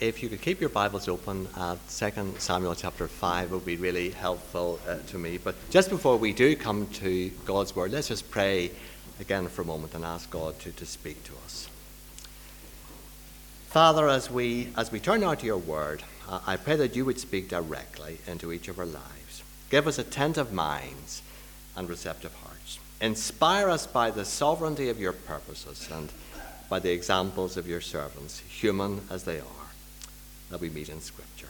if you could keep your Bibles open at 2 Samuel chapter 5 would be really helpful uh, to me. But just before we do come to God's Word, let's just pray again for a moment and ask God to, to speak to us. Father, as we, as we turn now to your Word, uh, I pray that you would speak directly into each of our lives. Give us attentive minds and receptive hearts. Inspire us by the sovereignty of your purposes and by the examples of your servants, human as they are, that we meet in Scripture.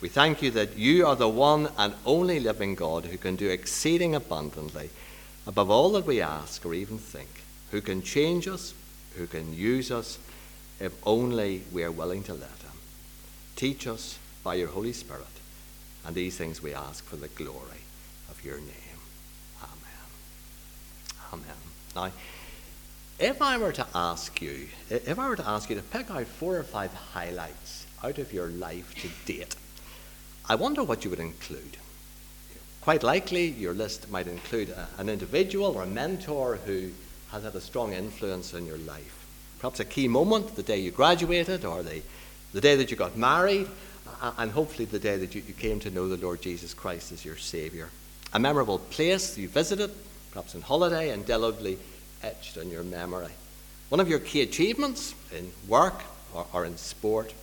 We thank you that you are the one and only living God who can do exceeding abundantly above all that we ask or even think, who can change us, who can use us, if only we are willing to let Him. Teach us by your Holy Spirit, and these things we ask for the glory of your name. Amen. Amen. Now, if I were to ask you, if I were to ask you to pick out four or five highlights out of your life to date, I wonder what you would include. Quite likely, your list might include a, an individual or a mentor who has had a strong influence in your life. Perhaps a key moment, the day you graduated, or the, the day that you got married, and hopefully the day that you, you came to know the Lord Jesus Christ as your Saviour. A memorable place you visited, perhaps on holiday, indelibly etched on your memory. One of your key achievements in work or, or in sport.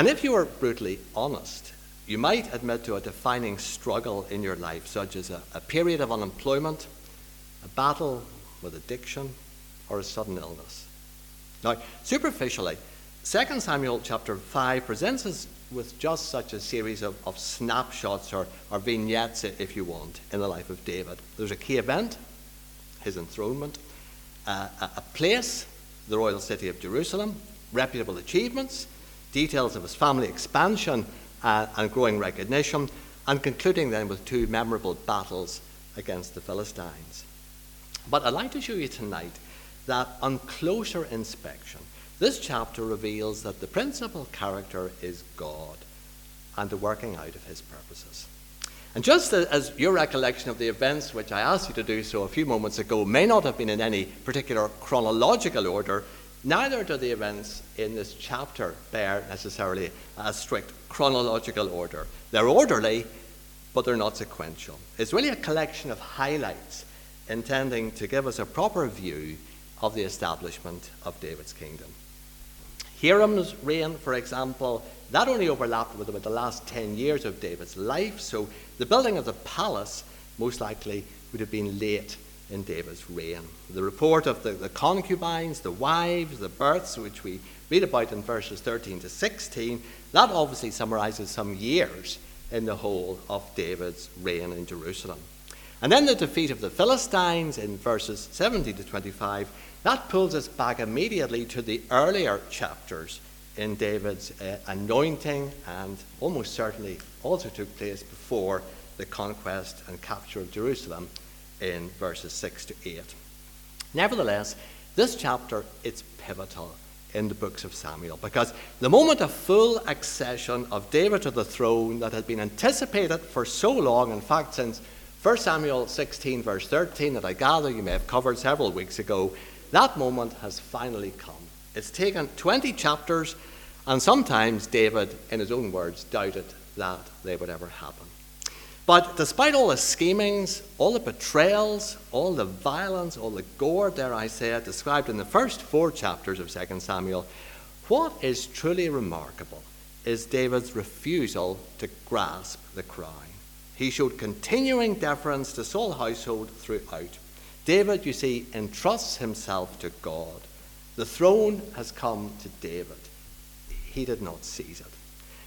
And if you were brutally honest, you might admit to a defining struggle in your life, such as a, a period of unemployment, a battle with addiction, or a sudden illness. Now, superficially, 2 Samuel chapter 5 presents us with just such a series of, of snapshots or, or vignettes, if you want, in the life of David. There's a key event, his enthronement, uh, a place, the royal city of Jerusalem, reputable achievements, details of his family expansion uh, and growing recognition, and concluding then with two memorable battles against the Philistines. But I'd like to show you tonight that on closer inspection, this chapter reveals that the principal character is God and the working out of his purposes. And just as your recollection of the events which I asked you to do so a few moments ago may not have been in any particular chronological order, neither do the events in this chapter bear necessarily a strict chronological order. They're orderly, but they're not sequential. It's really a collection of highlights intending to give us a proper view of the establishment of David's kingdom. Hiram's reign, for example, that only overlapped with about the last 10 years of David's life, so the building of the palace most likely would have been late in David's reign. The report of the, the concubines, the wives, the births, which we read about in verses 13 to 16, that obviously summarizes some years in the whole of David's reign in Jerusalem. And then the defeat of the Philistines in verses 17 to 25, that pulls us back immediately to the earlier chapters in David's uh, anointing and almost certainly also took place before the conquest and capture of Jerusalem in verses 6 to 8. Nevertheless, this chapter is pivotal in the books of Samuel because the moment of full accession of David to the throne that had been anticipated for so long, in fact, since 1 Samuel 16, verse 13, that I gather you may have covered several weeks ago, that moment has finally come. It's taken 20 chapters, and sometimes David, in his own words, doubted that they would ever happen. But despite all the schemings, all the betrayals, all the violence, all the gore, dare I say it, described in the first four chapters of 2 Samuel, what is truly remarkable is David's refusal to grasp the crown. He showed continuing deference to Saul's household throughout. David, you see, entrusts himself to God. The throne has come to David. He did not seize it.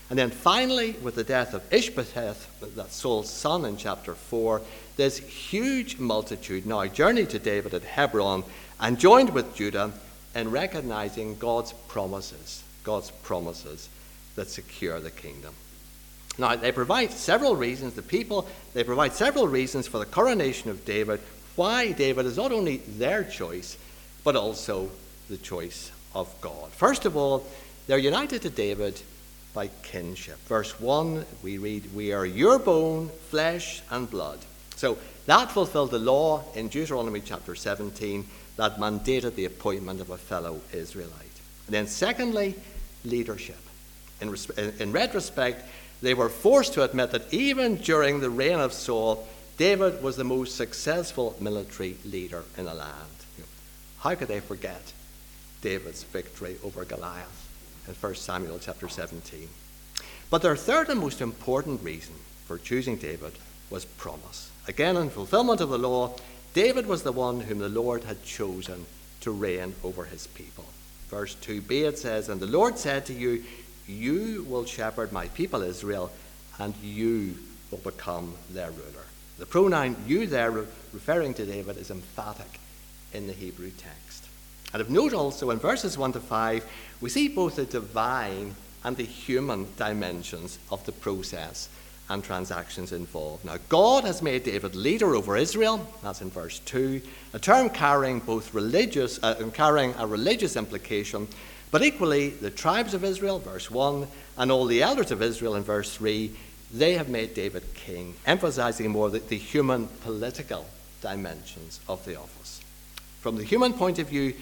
And then finally, with the death of Ishbosheth, that Saul's son in chapter 4, this huge multitude now journeyed to David at Hebron and joined with Judah in recognizing God's promises, God's promises that secure the kingdom. Now, they provide several reasons, the people, they provide several reasons for the coronation of David, why David is not only their choice, but also the choice of God. First of all, they're united to David by kinship. Verse 1, we read, We are your bone, flesh, and blood. So that fulfilled the law in Deuteronomy chapter 17 that mandated the appointment of a fellow Israelite. And then, secondly, leadership. In, res- in retrospect, they were forced to admit that even during the reign of Saul, David was the most successful military leader in the land. How could they forget David's victory over Goliath in 1 Samuel chapter 17? But their third and most important reason for choosing David was promise. Again, in fulfillment of the law, David was the one whom the Lord had chosen to reign over his people. Verse 2b it says, And the Lord said to you, You will shepherd my people Israel, and you will become their ruler. The pronoun you there, referring to David, is emphatic in the Hebrew text. And of note also, in verses 1 to 5, we see both the divine and the human dimensions of the process and transactions involved. Now, God has made David leader over Israel, that's in verse 2, a term carrying both religious, uh, carrying a religious implication, but equally the tribes of Israel, verse 1, and all the elders of Israel in verse 3, they have made David king, emphasizing more the, the human political dimensions of the office. From the human point of view,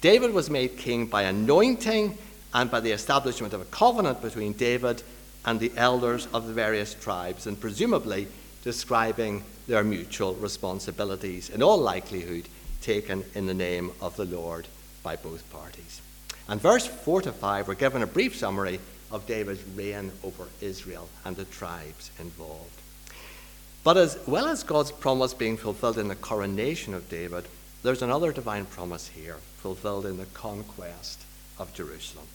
David was made king by anointing and by the establishment of a covenant between David and the elders of the various tribes, and presumably describing their mutual responsibilities, in all likelihood taken in the name of the Lord by both parties. And verse 4 to 5, we're given a brief summary of David's reign over Israel and the tribes involved. But as well as God's promise being fulfilled in the coronation of David, there's another divine promise here, fulfilled in the conquest of Jerusalem.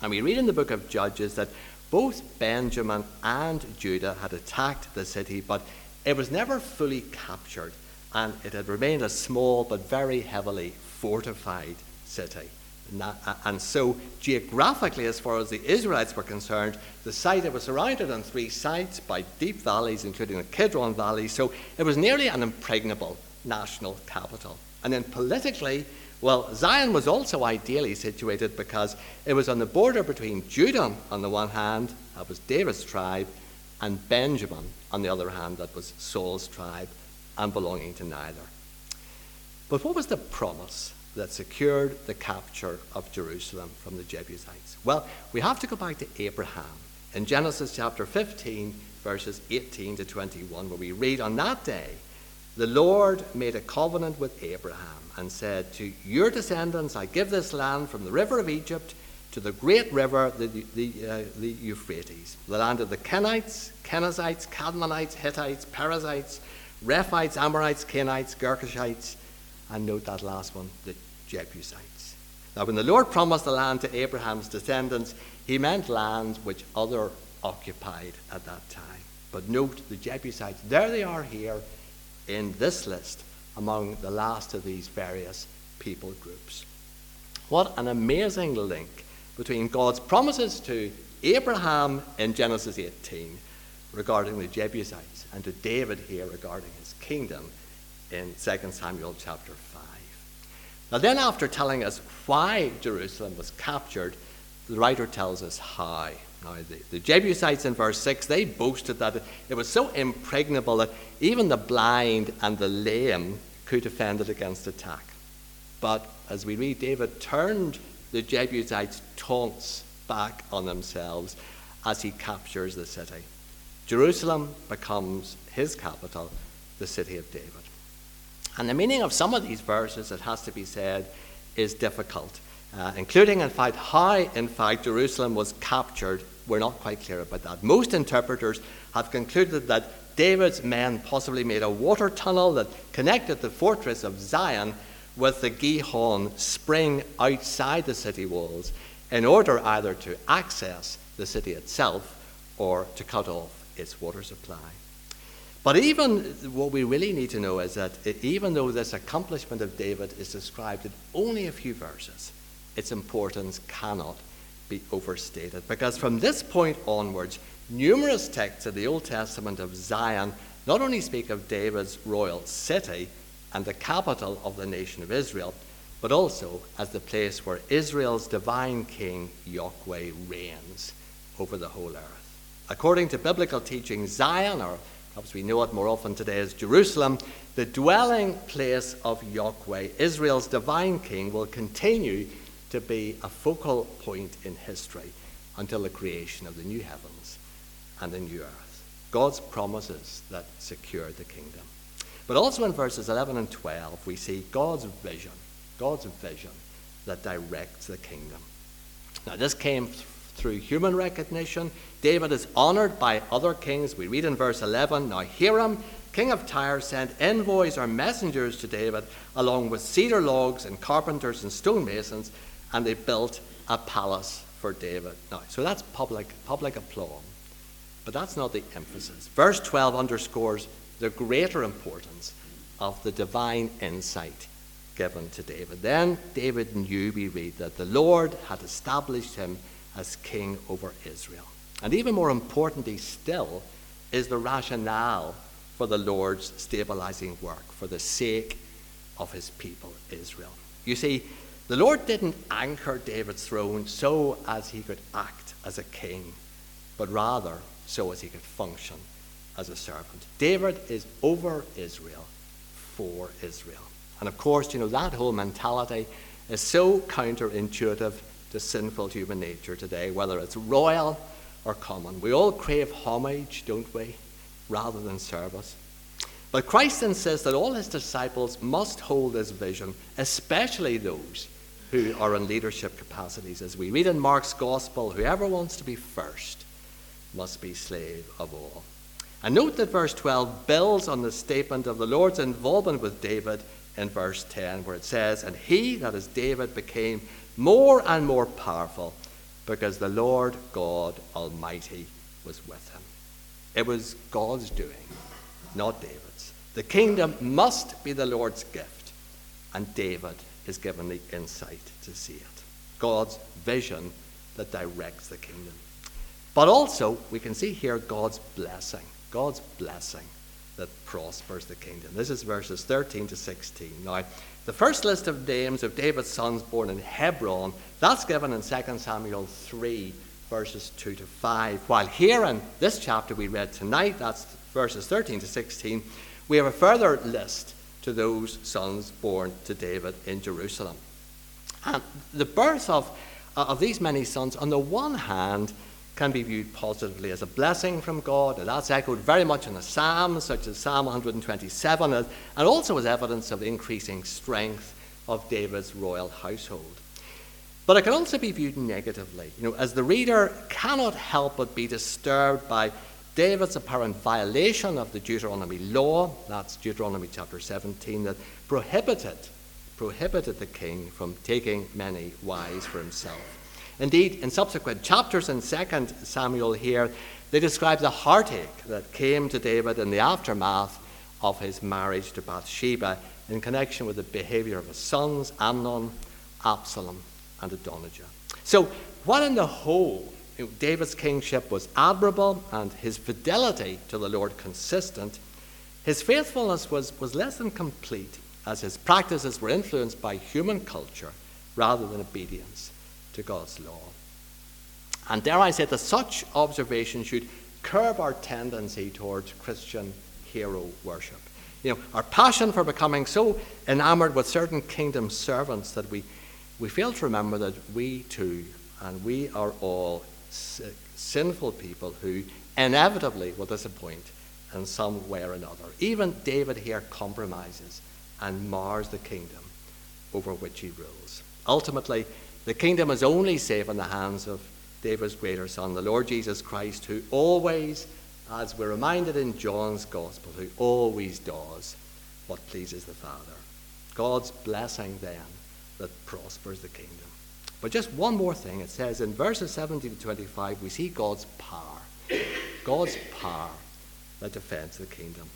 And we read in the book of Judges that both Benjamin and Judah had attacked the city, but it was never fully captured, and it had remained a small but very heavily fortified city. And so, geographically, as far as the Israelites were concerned, the site it was surrounded on three sides by deep valleys, including the Kidron Valley, so it was nearly an impregnable national capital. And then politically, well, Zion was also ideally situated because it was on the border between Judah on the one hand, that was David's tribe, and Benjamin on the other hand, that was Saul's tribe, and belonging to neither. But what was the promise that secured the capture of Jerusalem from the Jebusites? Well, we have to go back to Abraham in Genesis chapter 15, verses 18 to 21, where we read, On that day, the Lord made a covenant with Abraham and said, To your descendants I give this land from the river of Egypt to the great river, the, the, uh, the Euphrates, the land of the Kenites, Kenizzites, Cadmonites, Hittites, Perizzites, Rephaites, Amorites, Canaanites, Girgashites, and note that last one, the Jebusites. Now, when the Lord promised the land to Abraham's descendants, he meant land which other occupied at that time. But note the Jebusites, there they are here in this list among the last of these various people groups. What an amazing link between God's promises to Abraham in Genesis 18 regarding the Jebusites and to David here regarding his kingdom in 2 Samuel chapter 5. Now, then, after telling us why Jerusalem was captured, the writer tells us how. Now, the, the, Jebusites in verse 6, they boasted that it was so impregnable that even the blind and the lame could defend it against attack. But as we read, David turned the Jebusites' taunts back on themselves as he captures the city. Jerusalem becomes his capital, the city of David. And the meaning of some of these verses, it has to be said, is difficult uh, including, in fact, how, in fact, Jerusalem was captured. We're not quite clear about that. Most interpreters have concluded that David's men possibly made a water tunnel that connected the fortress of Zion with the Gihon spring outside the city walls in order either to access the city itself or to cut off its water supply. But even what we really need to know is that even though this accomplishment of David is described in only a few verses, its importance cannot be overstated. Because from this point onwards, numerous texts in the Old Testament of Zion not only speak of David's royal city and the capital of the nation of Israel, but also as the place where Israel's divine king, Yahweh, reigns over the whole earth. According to biblical teaching, Zion, or perhaps we know it more often today as Jerusalem, the dwelling place of Yahweh, Israel's divine king, will continue to be a focal point in history until the creation of the new heavens and the new earth. God's promises that secure the kingdom. But also in verses 11 and 12, we see God's vision, God's vision that directs the kingdom. Now, this came through human recognition. David is honored by other kings. We read in verse 11 Now Hiram, king of Tyre, sent envoys or messengers to David, along with cedar logs and carpenters and stonemasons, and they built a palace for David. Now, so that's public, public applause. But that's not the emphasis. Verse 12 underscores the greater importance of the divine insight given to David. Then David knew, we read, that the Lord had established him as king over Israel. And even more importantly still is the rationale for the Lord's stabilizing work for the sake of his people, Israel. You see, the Lord didn't anchor David's throne so as he could act as a king, but rather so as he could function as a servant. David is over Israel for Israel. And of course, you know, that whole mentality is so counterintuitive to sinful human nature today, whether it's royal or common. We all crave homage, don't we, rather than service. But Christ insists that all his disciples must hold this vision, especially those who are in leadership capacities. As we read in Mark's Gospel, whoever wants to be first must be slave of all. And note that verse 12 builds on the statement of the Lord's involvement with David in verse 10, where it says, And he, that is David, became more and more powerful because the Lord God Almighty was with him. It was God's doing, not David's. The kingdom must be the Lord's gift, and David is given the insight to see it. God's vision that directs the kingdom. But also, we can see here God's blessing. God's blessing that prospers the kingdom. This is verses 13 to 16. Now, the first list of names of David's sons born in Hebron, that's given in 2 Samuel 3, verses 2 to 5. While here in this chapter we read tonight, that's verses 13 to 16, we have a further list to those sons born to David in Jerusalem. And the birth of, uh, of these many sons, on the one hand, can be viewed positively as a blessing from God, and that's echoed very much in the Psalms, such as Psalm 127, and also as evidence of the increasing strength of David's royal household. But it can also be viewed negatively, you know, as the reader cannot help but be disturbed by David's apparent violation of the Deuteronomy law, that's Deuteronomy chapter 17, that prohibited, prohibited the king from taking many wives for himself. Indeed, in subsequent chapters in 2 Samuel here, they describe the heartache that came to David in the aftermath of his marriage to Bathsheba in connection with the behavior of his sons, Amnon, Absalom, and Adonijah. So, what in the whole, David's kingship was admirable and his fidelity to the Lord consistent, his faithfulness was, was less than complete as his practices were influenced by human culture rather than obedience to God's law. And dare I say that such observation should curb our tendency towards Christian hero worship. You know, our passion for becoming so enamored with certain kingdom servants that we, we fail to remember that we too, and we are all sinful people who inevitably will disappoint in some way or another. Even David here compromises and mars the kingdom over which he rules. Ultimately, the kingdom is only safe in the hands of David's greater son, the Lord Jesus Christ, who always, as we're reminded in John's Gospel, who always does what pleases the Father. God's blessing then that prospers the kingdom. But just one more thing. It says in verses 17 to 25, we see God's power. God's power that defends the kingdom.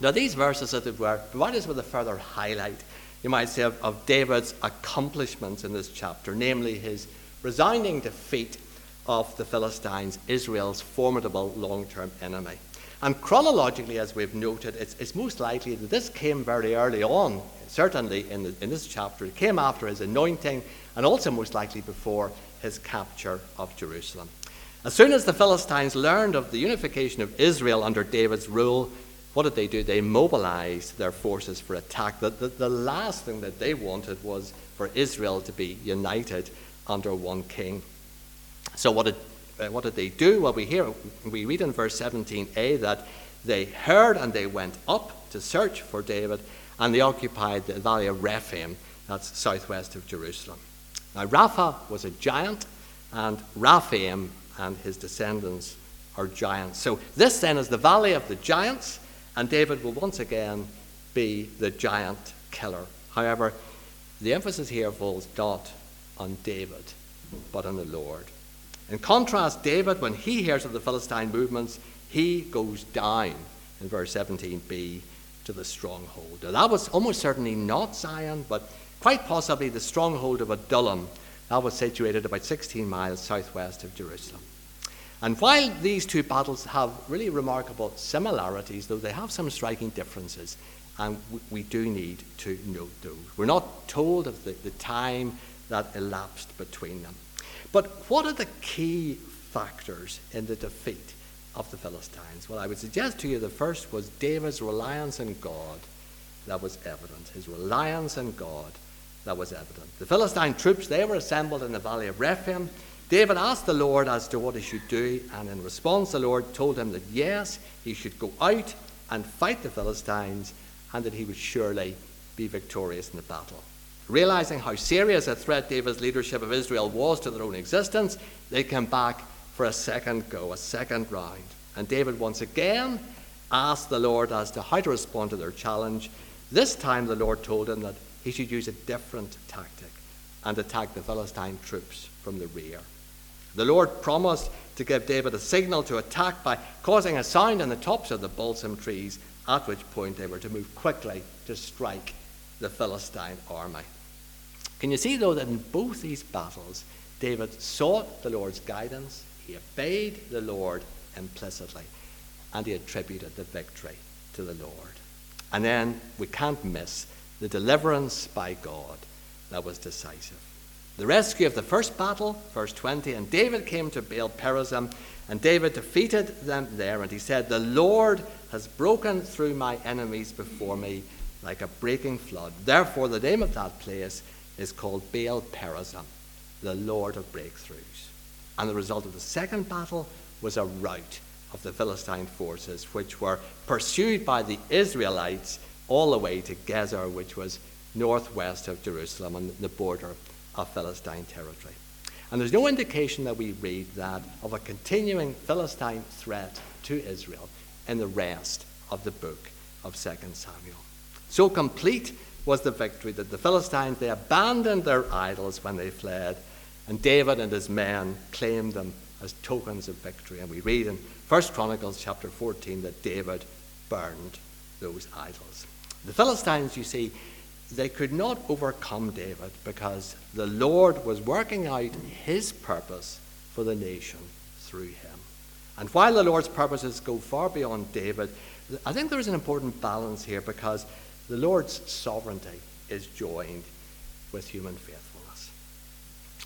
Now, these verses, as it were, provide us with a further highlight you might say, of, of David's accomplishments in this chapter, namely his resounding defeat of the Philistines, Israel's formidable long term enemy. And chronologically, as we've noted, it's, it's, most likely that this came very early on, certainly in, the, in this chapter. It came after his anointing and also most likely before his capture of Jerusalem. As soon as the Philistines learned of the unification of Israel under David's rule, what did they do? They mobilized their forces for attack. The, the, the, last thing that they wanted was for Israel to be united under one king. So what did, uh, what did they do? Well, we hear we read in verse 17a that they heard and they went up to search for David, and they occupied the valley of Rephaim, that's southwest of Jerusalem. Now Rapha was a giant, and Rephaim and his descendants are giants. So this then is the valley of the giants, and David will once again be the giant killer. However, the emphasis here falls not on David, but on the Lord. In contrast, David, when he hears of the Philistine movements, he goes down in verse 17b to the stronghold. Now, that was almost certainly not Zion, but quite possibly the stronghold of Adullam. That was situated about 16 miles southwest of Jerusalem. And while these two battles have really remarkable similarities, though they have some striking differences, and we do need to note those. We're not told of the, the time that elapsed between them. But what are the key factors in the defeat of the Philistines? Well, I would suggest to you the first was David's reliance on God that was evident. His reliance on God that was evident. The Philistine troops, they were assembled in the valley of Rephaim. David asked the Lord as to what he should do, and in response, the Lord told him that yes, he should go out and fight the Philistines, and that he would surely be victorious in the battle. Realizing how serious a threat David's leadership of Israel was to their own existence, they came back for a second go, a second round. And David once again asked the Lord as to how to respond to their challenge. This time, the Lord told him that he should use a different tactic and attack the Philistine troops from the rear. The Lord promised to give David a signal to attack by causing a sound in the tops of the balsam trees, at which point they were to move quickly to strike the Philistine army. Can you see, though, that in both these battles, David sought the Lord's guidance, he obeyed the Lord implicitly, and he attributed the victory to the Lord. And then we can't miss the deliverance by God that was decisive. The rescue of the first battle, verse 20, and David came to Baal Perazim, and David defeated them there, and he said, The Lord has broken through my enemies before me like a breaking flood. Therefore, the name of that place is called Baal Perazim, the Lord of breakthroughs. And the result of the second battle was a rout of the Philistine forces, which were pursued by the Israelites all the way to Gezer, which was northwest of Jerusalem on the border of Philistine territory. And there's no indication that we read that of a continuing Philistine threat to Israel in the rest of the book of 2 Samuel. So complete was the victory that the Philistines they abandoned their idols when they fled, and David and his men claimed them as tokens of victory. And we read in 1 Chronicles chapter 14 that David burned those idols. The Philistines, you see, they could not overcome David because the Lord was working out his purpose for the nation through him. And while the Lord's purposes go far beyond David, I think there is an important balance here because the Lord's sovereignty is joined with human faithfulness.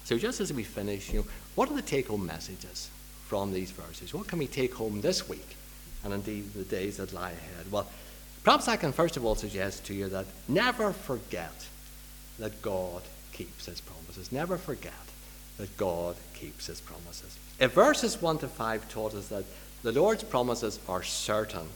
So, just as we finish, you know, what are the take home messages from these verses? What can we take home this week and indeed the days that lie ahead? Well, Perhaps I can first of all suggest to you that never forget that God keeps his promises. Never forget that God keeps his promises. If verses 1 to 5 taught us that the Lord's promises are certain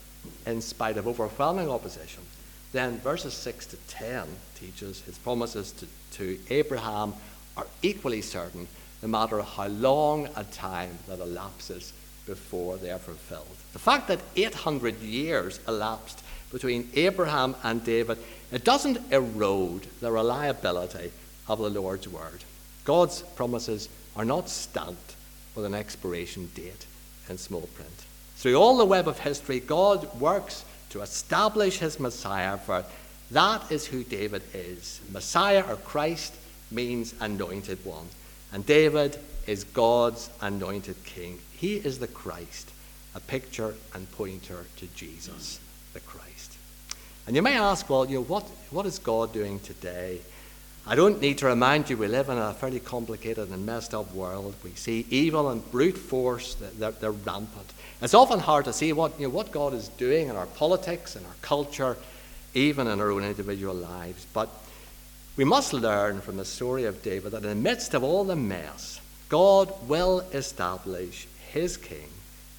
in spite of overwhelming opposition, then verses 6 to 10 teaches his promises to, to Abraham are equally certain no matter how long a time that elapses before they are fulfilled. The fact that 800 years elapsed between Abraham and David, it doesn't erode the reliability of the Lord's word. God's promises are not stamped with an expiration date in small print. Through all the web of history, God works to establish his Messiah, for that is who David is. Messiah or Christ means anointed one. And David is God's anointed king. He is the Christ, a picture and pointer to Jesus, the Christ. And you may ask, well, you know, what, what is God doing today? I don't need to remind you we live in a fairly complicated and messed up world. We see evil and brute force, they're, they're rampant. It's often hard to see what, you know, what God is doing in our politics, in our culture, even in our own individual lives. But we must learn from the story of David that in the midst of all the mess, God will establish his king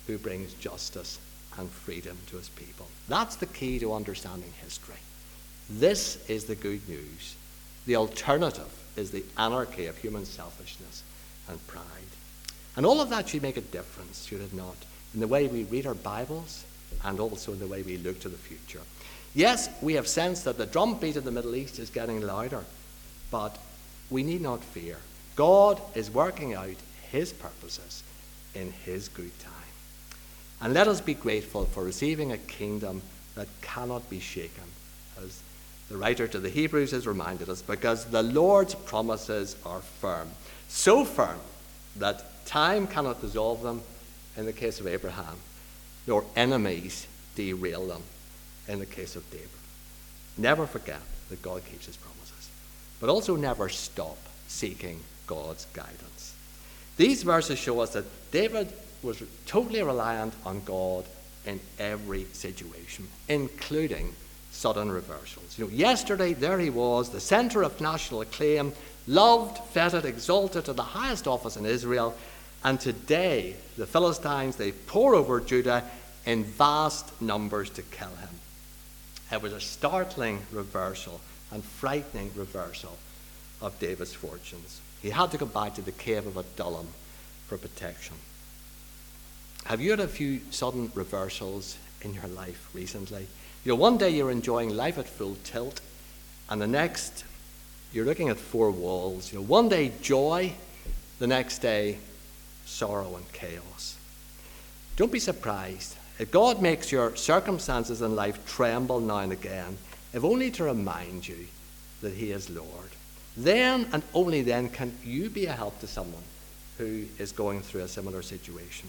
who brings justice and freedom to his people. That's the key to understanding history. This is the good news. The alternative is the anarchy of human selfishness and pride. And all of that should make a difference, should it not, in the way we read our Bibles and also in the way we look to the future. Yes, we have sensed that the drumbeat of the Middle East is getting louder, but we need not fear. God is working out his purposes in his good time. And let us be grateful for receiving a kingdom that cannot be shaken, as the writer to the Hebrews has reminded us, because the Lord's promises are firm. So firm that time cannot dissolve them in the case of Abraham, nor enemies derail them in the case of David. Never forget that God keeps his promises, but also never stop seeking God's guidance. These verses show us that David was totally reliant on God in every situation, including sudden reversals. You know, yesterday there he was, the center of national acclaim, loved, feted, exalted to the highest office in Israel, and today the Philistines they pour over Judah in vast numbers to kill him. It was a startling reversal and frightening reversal of David's fortunes. He had to go back to the cave of Adullam for protection. Have you had a few sudden reversals in your life recently? You know, one day you're enjoying life at full tilt, and the next you're looking at four walls. You know, one day joy, the next day sorrow and chaos. Don't be surprised if God makes your circumstances in life tremble now and again, if only to remind you that He is Lord. Then and only then can you be a help to someone who is going through a similar situation.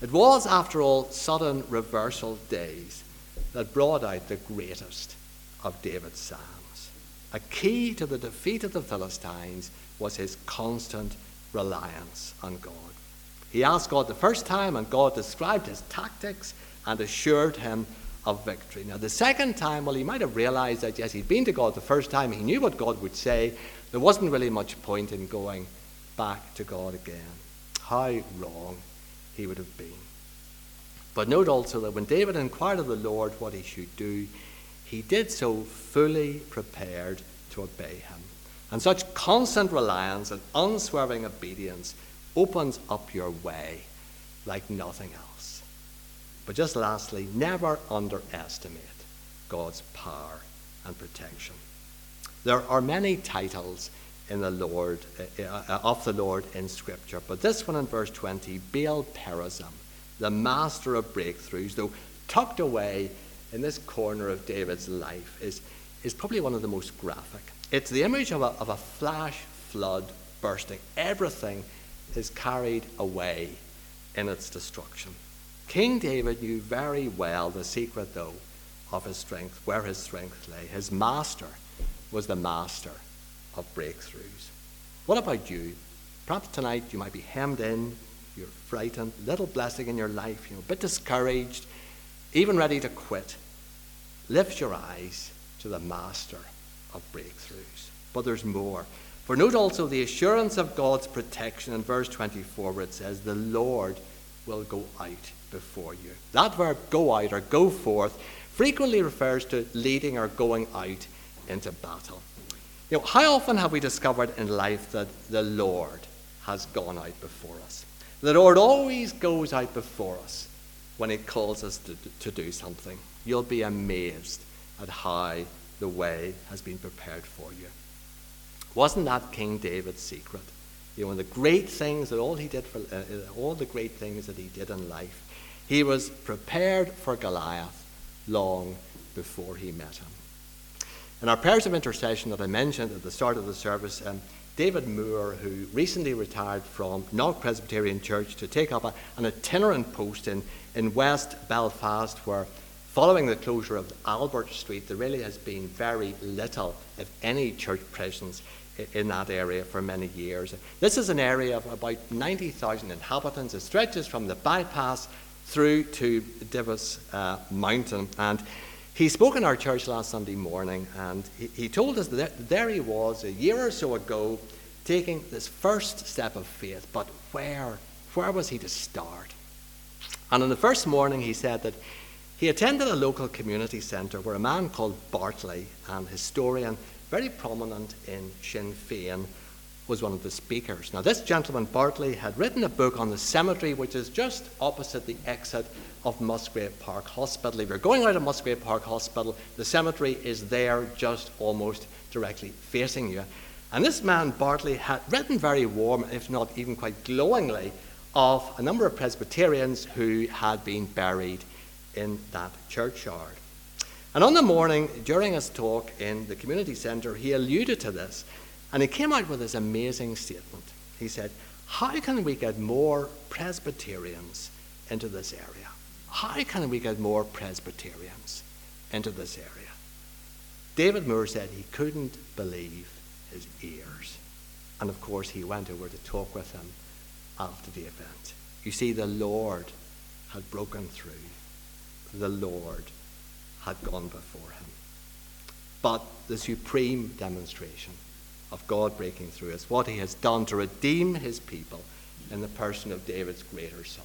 It was, after all, sudden reversal days that brought out the greatest of David's psalms. A key to the defeat of the Philistines was his constant reliance on God. He asked God the first time, and God described his tactics and assured him of victory. Now, the second time, well, he might have realized that, yes, he'd been to God the first time, he knew what God would say. There wasn't really much point in going back to God again. How wrong he would have been. But note also that when David inquired of the Lord what he should do, he did so fully prepared to obey him. And such constant reliance and unswerving obedience opens up your way like nothing else. But just lastly, never underestimate God's power and protection. There are many titles in the Lord uh, uh, of the Lord in Scripture, but this one in verse 20, Baal Perazim, the master of breakthroughs, though tucked away in this corner of David's life, is, is probably one of the most graphic. It's the image of a, of a flash flood bursting. Everything is carried away in its destruction. King David knew very well the secret, though, of his strength, where his strength lay. His master was the master of breakthroughs. What about you? Perhaps tonight you might be hemmed in, you're frightened, little blessing in your life, you know, a bit discouraged, even ready to quit. Lift your eyes to the master of breakthroughs. But there's more. For note also the assurance of God's protection in verse 24, where it says, The Lord will go out before you. That verb, go out or go forth, frequently refers to leading or going out into battle. You know, how often have we discovered in life that the Lord has gone out before us? The Lord always goes out before us when He calls us to, to do something. You'll be amazed at how the way has been prepared for you. Wasn't that King David's secret? You know, the great things that all he did for uh, uh, all the great things that he did in life, he was prepared for Goliath long before he met him. In our prayers of intercession that I mentioned at the start of the service, um, David Moore, who recently retired from Knock Presbyterian Church to take up a, an itinerant post in, in West Belfast, where following the closure of Albert Street, there really has been very little, if any, church presence in that area for many years. This is an area of about 90,000 inhabitants. It stretches from the bypass through to Divis uh, Mountain. And he spoke in our church last Sunday morning, and he, he told us that there he was a year or so ago taking this first step of faith, but where, where was he to start? And on the first morning, he said that he attended a local community centre where a man called Bartley, an historian very prominent in Sinn Féin, was one of the speakers. Now, this gentleman, Bartley, had written a book on the cemetery, which is just opposite the exit of Musgrave Park Hospital. If you're going out of Musgrave Park Hospital, the cemetery is there just almost directly facing you. And this man, Bartley, had written very warm, if not even quite glowingly, of a number of Presbyterians who had been buried in that churchyard. And on the morning, during his talk in the community centre, he alluded to this, and he came out with this amazing statement. He said, How can we get more Presbyterians into this area? How can we get more Presbyterians into this area? David Moore said he couldn't believe his ears. And of course, he went over to talk with him after the event. You see, the Lord had broken through. The Lord had gone before him. But the supreme demonstration of God breaking through is what he has done to redeem his people in the person of David's greater son,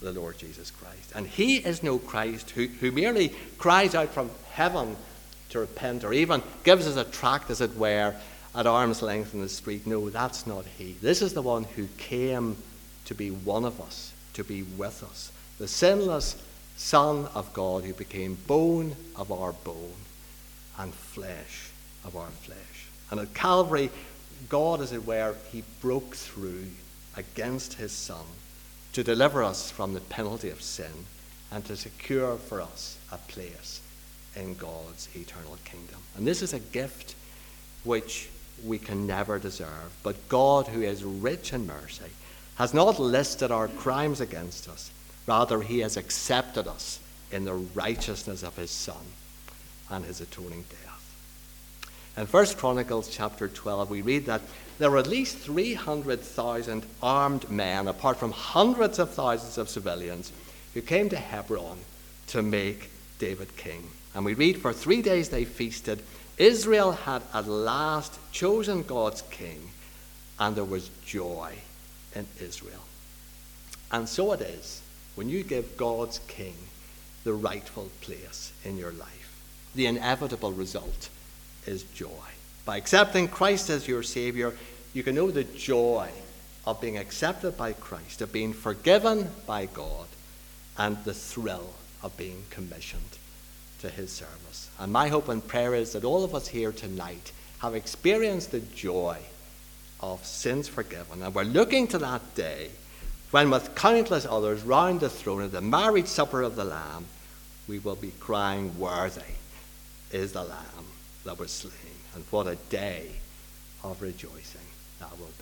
the Lord Jesus Christ. And he is no Christ who, who merely cries out from heaven to repent or even gives us a tract, as it were, at arm's length in the street. No, that's not he. This is the one who came to be one of us, to be with us. The sinless Son of God who became bone of our bone and flesh of our flesh. And at Calvary, God, as it were, he broke through against his Son to deliver us from the penalty of sin and to secure for us a place in God's eternal kingdom. And this is a gift which we can never deserve. But God, who is rich in mercy, has not listed our crimes against us Rather, he has accepted us in the righteousness of his Son and his atoning death. Uh, in 1 Chronicles chapter 12, we read that there were at least 300,000 armed men, apart from hundreds of thousands of civilians, who came to Hebron to make David king. And we read, For three days they feasted. Israel had at last chosen God's king, and there was joy in Israel. And so it is when you give God's King the rightful place in your life. The inevitable result is joy. By accepting Christ as your Savior, you can know the joy of being accepted by Christ, of being forgiven by God, and the thrill of being commissioned to His service. And my hope and prayer is that all of us here tonight have experienced the joy of sins forgiven, and we're looking to that day when with countless others round the throne at the marriage supper of the Lamb, we will be crying, Worthy is the Lamb that was slain. And what a day of rejoicing that will.